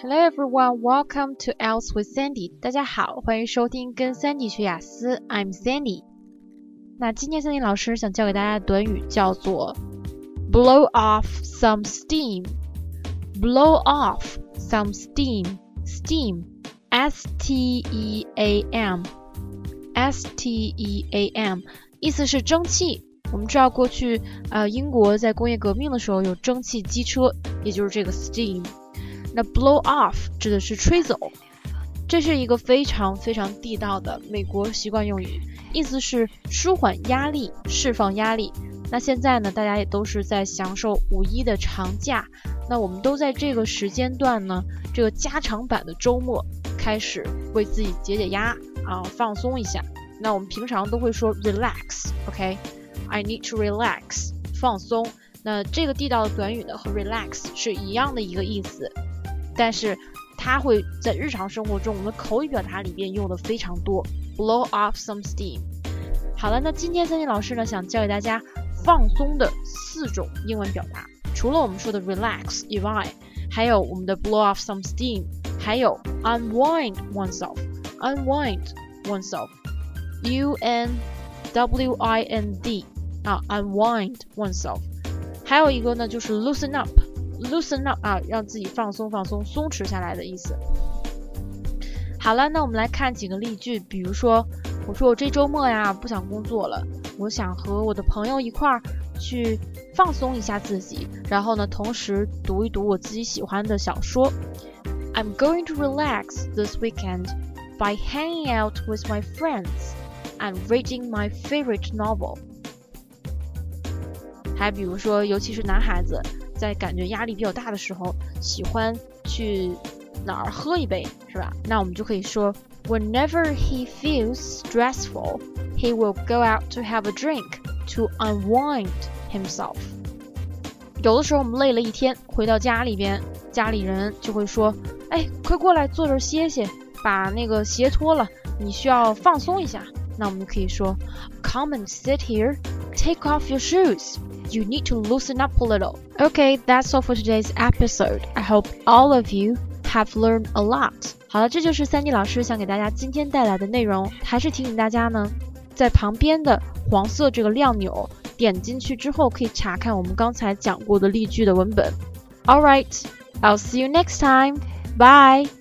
Hello everyone, welcome to Else with Sandy。大家好，欢迎收听跟 Sandy 学雅思。I'm Sandy。那今天 Sandy 老师想教给大家的短语叫做 blow off some steam。blow off some steam。steam S T E A M S T E A M 意思是蒸汽。我们知道过去呃英国在工业革命的时候有蒸汽机车，也就是这个 steam。 那 blow off 指的是吹走，这是一个非常非常地道的美国习惯用语，意思是舒缓压力、释放压力。那现在呢，大家也都是在享受五一的长假，那我们都在这个时间段呢，这个加长版的周末开始为自己解解压啊，放松一下。那我们平常都会说 relax，OK？I need to relax，放松。那这个地道的短语呢，和 relax 是一样的一个意思。但是它会在日常生活中，我们口语表达里边用的非常多。Blow off some steam。好了，那今天三金老师呢，想教给大家放松的四种英文表达。除了我们说的 relax 以外，还有我们的 blow off some steam，还有 unwind oneself。unwind oneself，U N W I N D 啊，unwind oneself。还有一个呢，就是 loosen up。Loosen up 啊，让自己放松放松，松弛下来的意思。好了，那我们来看几个例句。比如说，我说我这周末呀不想工作了，我想和我的朋友一块儿去放松一下自己，然后呢，同时读一读我自己喜欢的小说。I'm going to relax this weekend by hanging out with my friends and reading my favorite novel。还比如说，尤其是男孩子。在感觉压力比较大的时候，喜欢去哪儿喝一杯，是吧？那我们就可以说，Whenever he feels stressful, he will go out to have a drink to unwind himself。有的时候我们累了一天，回到家里边，家里人就会说，哎，快过来坐这儿歇歇，把那个鞋脱了，你需要放松一下。那我们就可以说，Come and sit here, take off your shoes. You need to loosen up a little. Okay, that's all for today's episode. I hope all of you have learned a lot. 好了，这就是三 D 老师想给大家今天带来的内容。还是提醒大家呢，在旁边的黄色这个亮钮点进去之后，可以查看我们刚才讲过的例句的文本。All right, I'll see you next time. Bye.